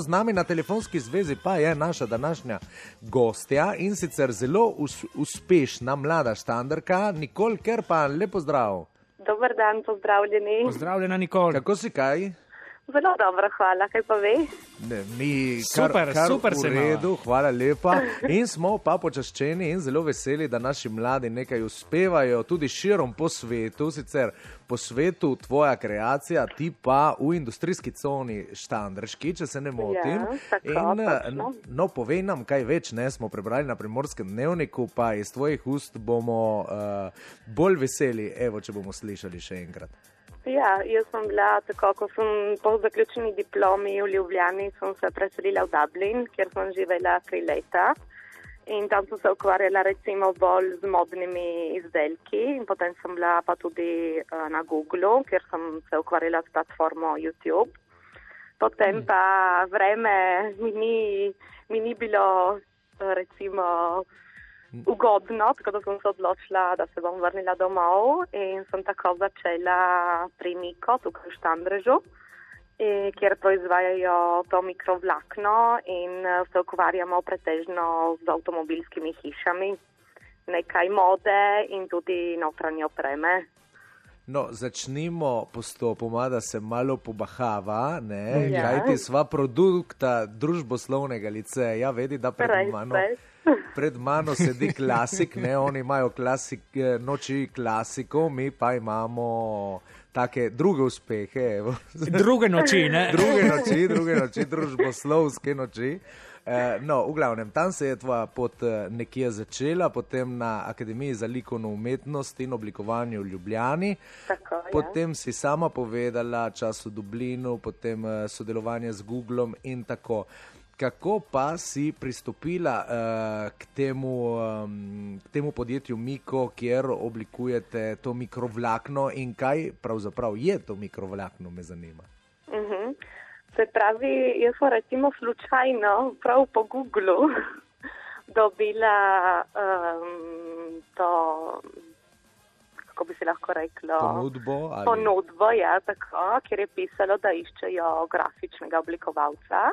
z nami na telefonski zvezi pa je naša današnja gostja in sicer zelo us uspešna mlada štandarka, Nikol Kerpa, lepo zdrav. Dober dan, pozdravljeni. Pozdravljena, Nikol. Kako si kaj? Zelo dobro, hvala, kaj pa ve? Ne, mi kar, Super, kar super v se redu, hvala lepa. In smo pa počaščeni in zelo veseli, da naši mladi nekaj uspevajo tudi širom po svetu, sicer po svetu tvoja kreacija, ti pa v industrijski coni štandrški, če se ne motim. tako, in, eh, točno. no, povej nam kaj več, ne smo prebrali na primorskem dnevniku, pa iz tvojih ust bomo uh, bolj veseli, evo, če bomo slišali še enkrat. Ja, jaz sem bila tako, ko sem po zaključeni diplomi v Ljubljani, sem se preselila v Dublin, kjer sem živela tri leta. In tam sem se ukvarjala recimo bolj z modnimi izdelki in potem sem bila pa tudi uh, na Googlu, kjer sem se ukvarjala s platformo YouTube. Potem pa vreme mi ni, mi ni bilo eh, recimo ugodno, tako da sem se odločila, da se bom vrnila domov in sem tako začela pri Niko tukaj v Štandrežu, kjer proizvajajo to mikrovlakno in eh, se ukvarjamo pretežno z avtomobilskimi hišami, nekaj mode in tudi notranje opreme. No, začnimo postopoma, da se malo pobahava, ne, Ja. kajti sva produkta družboslovnega liceja, vedi, da pred mano. Pred mano sedi klasik, ne, oni imajo klasik, eh, noči klasikov, mi pa imamo take druge uspehe, evo. Druge noči, ne? druge noči, druge noči, družboslovske noči. Eh, No, v glavnem, tam se je tvoja pot eh, nekje začela, potem na Akademiji za likovno umetnost in oblikovanje v Ljubljani. Tako, ja. Potem si sama povedala čas v Dublinu, potem sodelovanje z Googlom in tako. Kako pa si pristopila uh, k, temu, um, k temu podjetju Miko, kjer oblikujete to mikrovlakno in kaj pravzaprav je to mikrovlakno, me zanima. Mhm. Se pravi, jaz sem recimo slučajno prav po Googlu dobila um, to, kako bi se lahko reklo, Ponudbo ali ponudbo, ja, tako, kjer je pisalo, da iščejo grafičnega oblikovalca.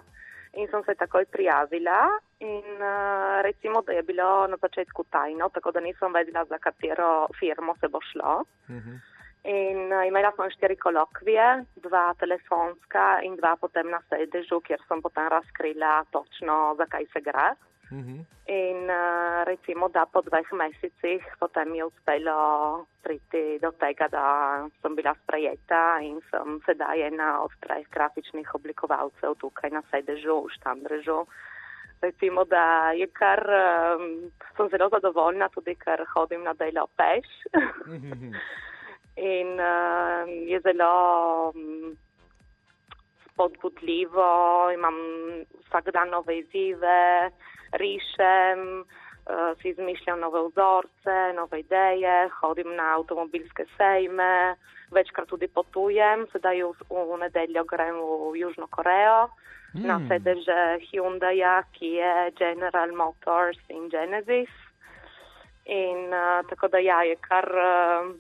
In sem se takoj prijavila in uh, recimo, da je bilo na začetku tajno, tako da nisem vedela, za katero firmo se bo šlo. Mhm. In uh, imela sem štiri kolokvije, dva telefonska in dva potem na sedežu, kjer sem potem razkrila točno, zakaj se gre. Mhm. In uh, recimo, da po dveh mesecih potem je uspelo priti do tega, da sem bila sprejeta in sem sedaj ena od treh grafičnih oblikovalcev tukaj na sedežu v Štandrežu. Recimo, da je kar, um, sem zelo zadovoljna tudi, ker hodim na delo peš. in uh, je zelo um, spodbudljivo, imam vsak dan nove izzive, rišem, uh, si izmišljam nove vzorce, nove ideje, hodim na avtomobilske sejme, večkrat tudi potujem, sedaj v, v nedeljo grem v Južno Korejo. Mm. Na sedeže Hyundai'a, ki je General Motors in Genesis. In uh, tako da ja, je kar, uh,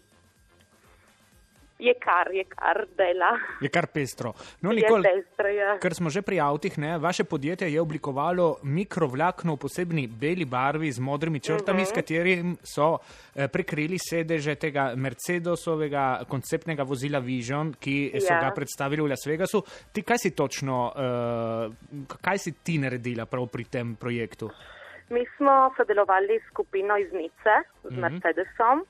je kar, je kar dela. Je kar pestro. No, Je Nikol, pestro, ja. ker smo že pri avtih, ne, vaše podjetje je oblikovalo mikrovlakno v posebni beli barvi z modrimi črtami, s katerim so eh, prekrili sedeže tega Mercedesovega konceptnega vozila Vision, ki so Ja. ga predstavili v Las Vegasu. Ti, kaj si točno, eh, kaj si ti naredila prav pri tem projektu? Mi smo sodelovali s skupino iz Nice, z mm -hmm. Mercedesom,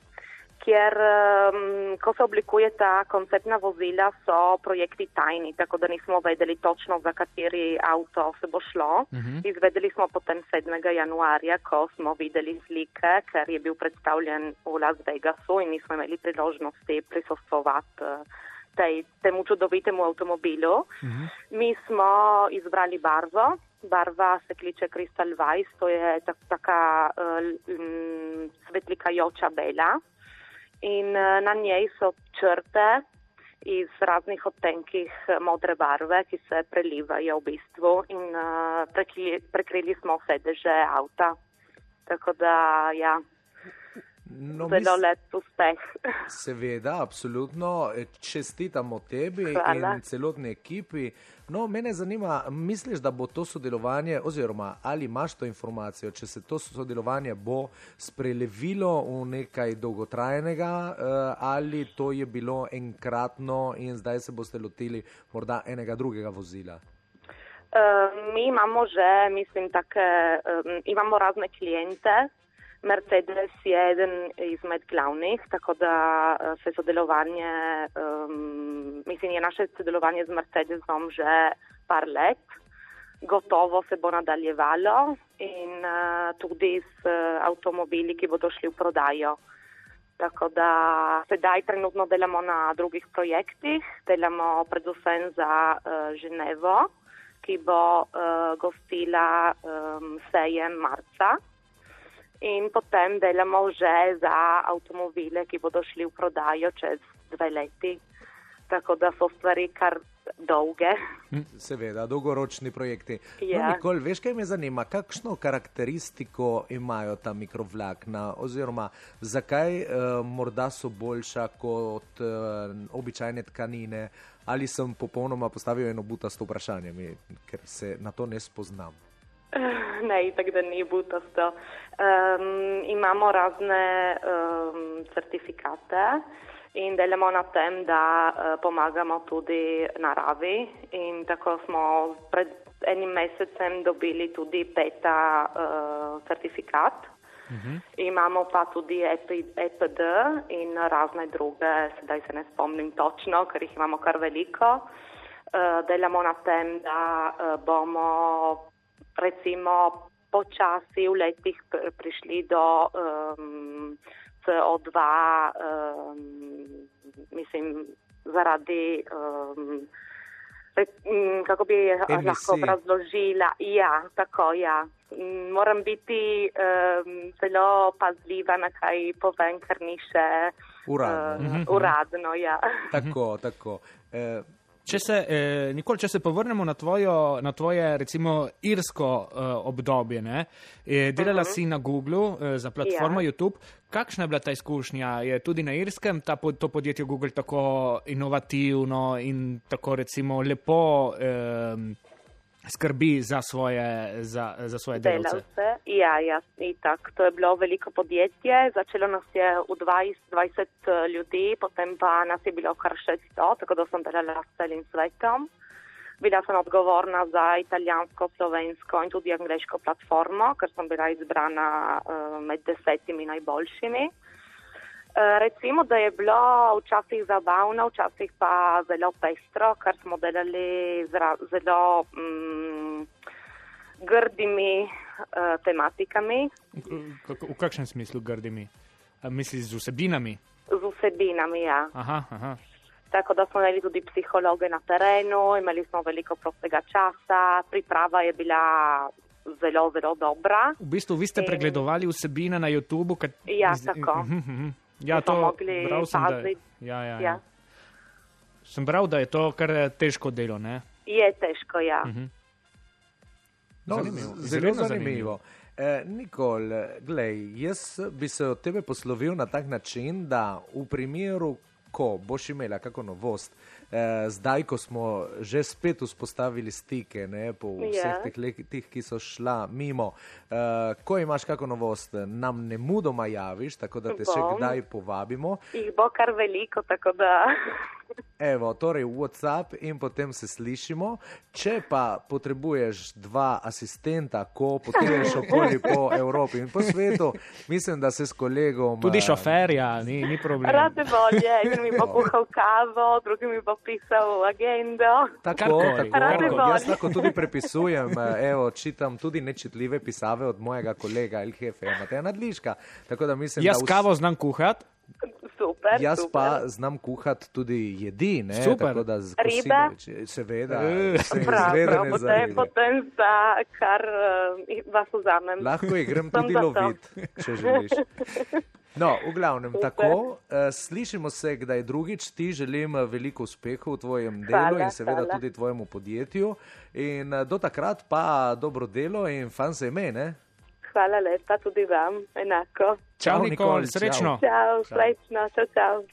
kjer, um, ko se oblikuje ta konceptna vozila, so projekti tajni, tako da nismo vedeli točno, za kateri avto se bo šlo. Mm -hmm. Izvedeli smo potem 7. januarja, ko smo videli slike, ker je bil predstavljen v Las Vegasu in nismo imeli priložnosti prisostovati. Uh, tej, temu čudovitemu avtomobilu. Mm -hmm. Mi smo izbrali barvo. Barva se kliče Crystal Weiss, to je tak, taka uh, um, svetlikajoča bela. In uh, na njej so črte iz raznih odtenkih modre barve, ki se prelivajo v bistvu in uh, prekrili, prekrili smo sedeže avta. Tako da, ja. No, zelo mis... lep uspeh. Seveda, absolutno. Čestitamo tebi Hvala. in celotni ekipi. No, mene zanima, misliš, da bo to sodelovanje, oziroma ali imaš to informacijo, če se to sodelovanje bo sprelevilo v nekaj dolgotrajnega, eh, ali to je bilo enkratno in zdaj se boste lotili morda enega drugega vozila? Uh, mi imamo že, mislim, take, um, imamo razne klijente, Mercedes je eden izmed glavnih, tako da eh, se sodelovanje, um, mislim, je naše sodelovanje z Mercedesom že par let. Gotovo se bo nadaljevalo in uh, tudi s uh, avtomobili, ki bodo šli v prodajo. Tako da sedaj trenutno delamo na drugih projektih, delamo predvsem za uh, Ženevo, ki bo uh, gostila um, sejem marca in potem delamo že za avtomobile, ki bodo šli v prodajo čez dve leti. Tako da so stvari kar dolge. Hm, seveda, dolgoročni projekti. No, Ja. No, Nikol, veš, kaj me zanima, kakšno karakteristiko imajo ta mikrovlakna, oziroma zakaj uh, morda so boljša kot uh, običajne tkanine, ali sem popolnoma postavil eno butasto vprašanje, mi- ker se na to ne spoznam. Ne, tako da ni butasto. Um, imamo razne um, certifikate in delamo na tem, da uh, pomagamo tudi naravi. In tako smo pred enim mesecem dobili tudi peta uh, certifikat. Imamo pa tudi EPD in razne druge, sedaj se ne spomnim točno, ker jih imamo kar veliko. Uh, delamo na tem, da uh, bomo recimo počasi v letih pr- prišli do um, CO2, um, mislim, zaradi, um, re, m, kako bi Emisij. lahko razložila. Ja, tako, ja. M, Moram biti um, zelo pazljiva, na kaj povem, ker ni še Uradno. uh, uradno. Ja. Tako, tako. Uh, Če se, eh, Nikol, če se povrnemo na, tvojo, na tvoje, recimo, irsko eh, obdobje, ne? Eh, delala uh -huh. si na Googlu eh, za platformo Ja. YouTube. Kakšna je bila ta izkušnja? Je tudi na irskem ta, to podjetje Google tako inovativno in tako recimo lepo eh, skrbi za svoje, za, za svoje delavce? delavce. Ja, ja, itak. To je bilo veliko podjetje. Začelo nas je v 20, 20 ljudi, potem pa nas je bilo kar 600, tako da sem delala s celim svetom. Bila sem odgovorna za italijansko, slovensko in tudi angliško platformo, ker sem bila izbrana uh, med desetimi najboljšimi. Eh, Recimo, da je bilo včasih zabavno, včasih pa zelo pestro, ker smo delali z zelo mm, grdimi uh, tematikami, V kakšnem smislu grdimi? A Misliš z vsebinami? z vsebinami. Ja. Aha, aha. Tako da smo imeli tudi psihologe na terenu, imeli smo veliko prostega časa, priprava je bila zelo, zelo dobra. V bistvu vi ste In- pregledovali vsebine na YouTubu. Kat... Ja, tako. Mhm, mhm. Ja, Da to mogli bral sem, da... paziti. ja, ja, ja. Ja. Sem bral, da je to kar eh, težko delo. Ne? Je težko, ja. No, Zanimivo, zelo izredno zanimivo. Eh, Nikol, glej, jaz bi se od tebe poslovil na tak način, da v primeru, ko boš imela kako novost, eh, zdaj, ko smo že spet vzpostavili stike ne, po vseh Ja. teh letih, ki so šla mimo, eh, ko imaš kako novost, nam ne mudoma javiš, tako da te še Bom. kdaj povabimo. Jih bo kar veliko, tako da. Evo, torej WhatsApp in potem se slišimo. Če pa potrebuješ dva asistenta, ko potuješ okoli po Evropi in po svetu, mislim, da se s kolegom. Tudi eh, šoferja, ni, ni problem. Rade volje, en mi bo kuhal kavo, drugi mi bo pisal agendo. Tako, tako, Rade tako. Jaz lahko tudi prepisujem, eh, evo, čitam tudi nečitljive pisave od mojega kolega Ilhefe, Mateja Nadliška. Tako da mislim, Jaz da vs- kavo znam kuhati, Super. Jaz super. pa znam kuhati tudi jedi, ne? Super. Tako da z Ribe? Seveda, Eh. sem Prav, prav, izvedene za potem, za kar uh, vas vzamem. Lahko jih grem tudi za to. lovit, če želiš. No, v glavnem Super. tako. eh, Slišimo se, kdaj drugič. Ti želim eh, veliko uspehov v tvojem delu Hvala, in seveda hvala. tudi tvojemu podjetju. In do takrat pa dobro delo in fan se ime, ne? hvala lepa tudi vam, enako. Ecco. Ciao, ciao Nicole, srečno. Ciao, ciao. srečno, ciao, ciao.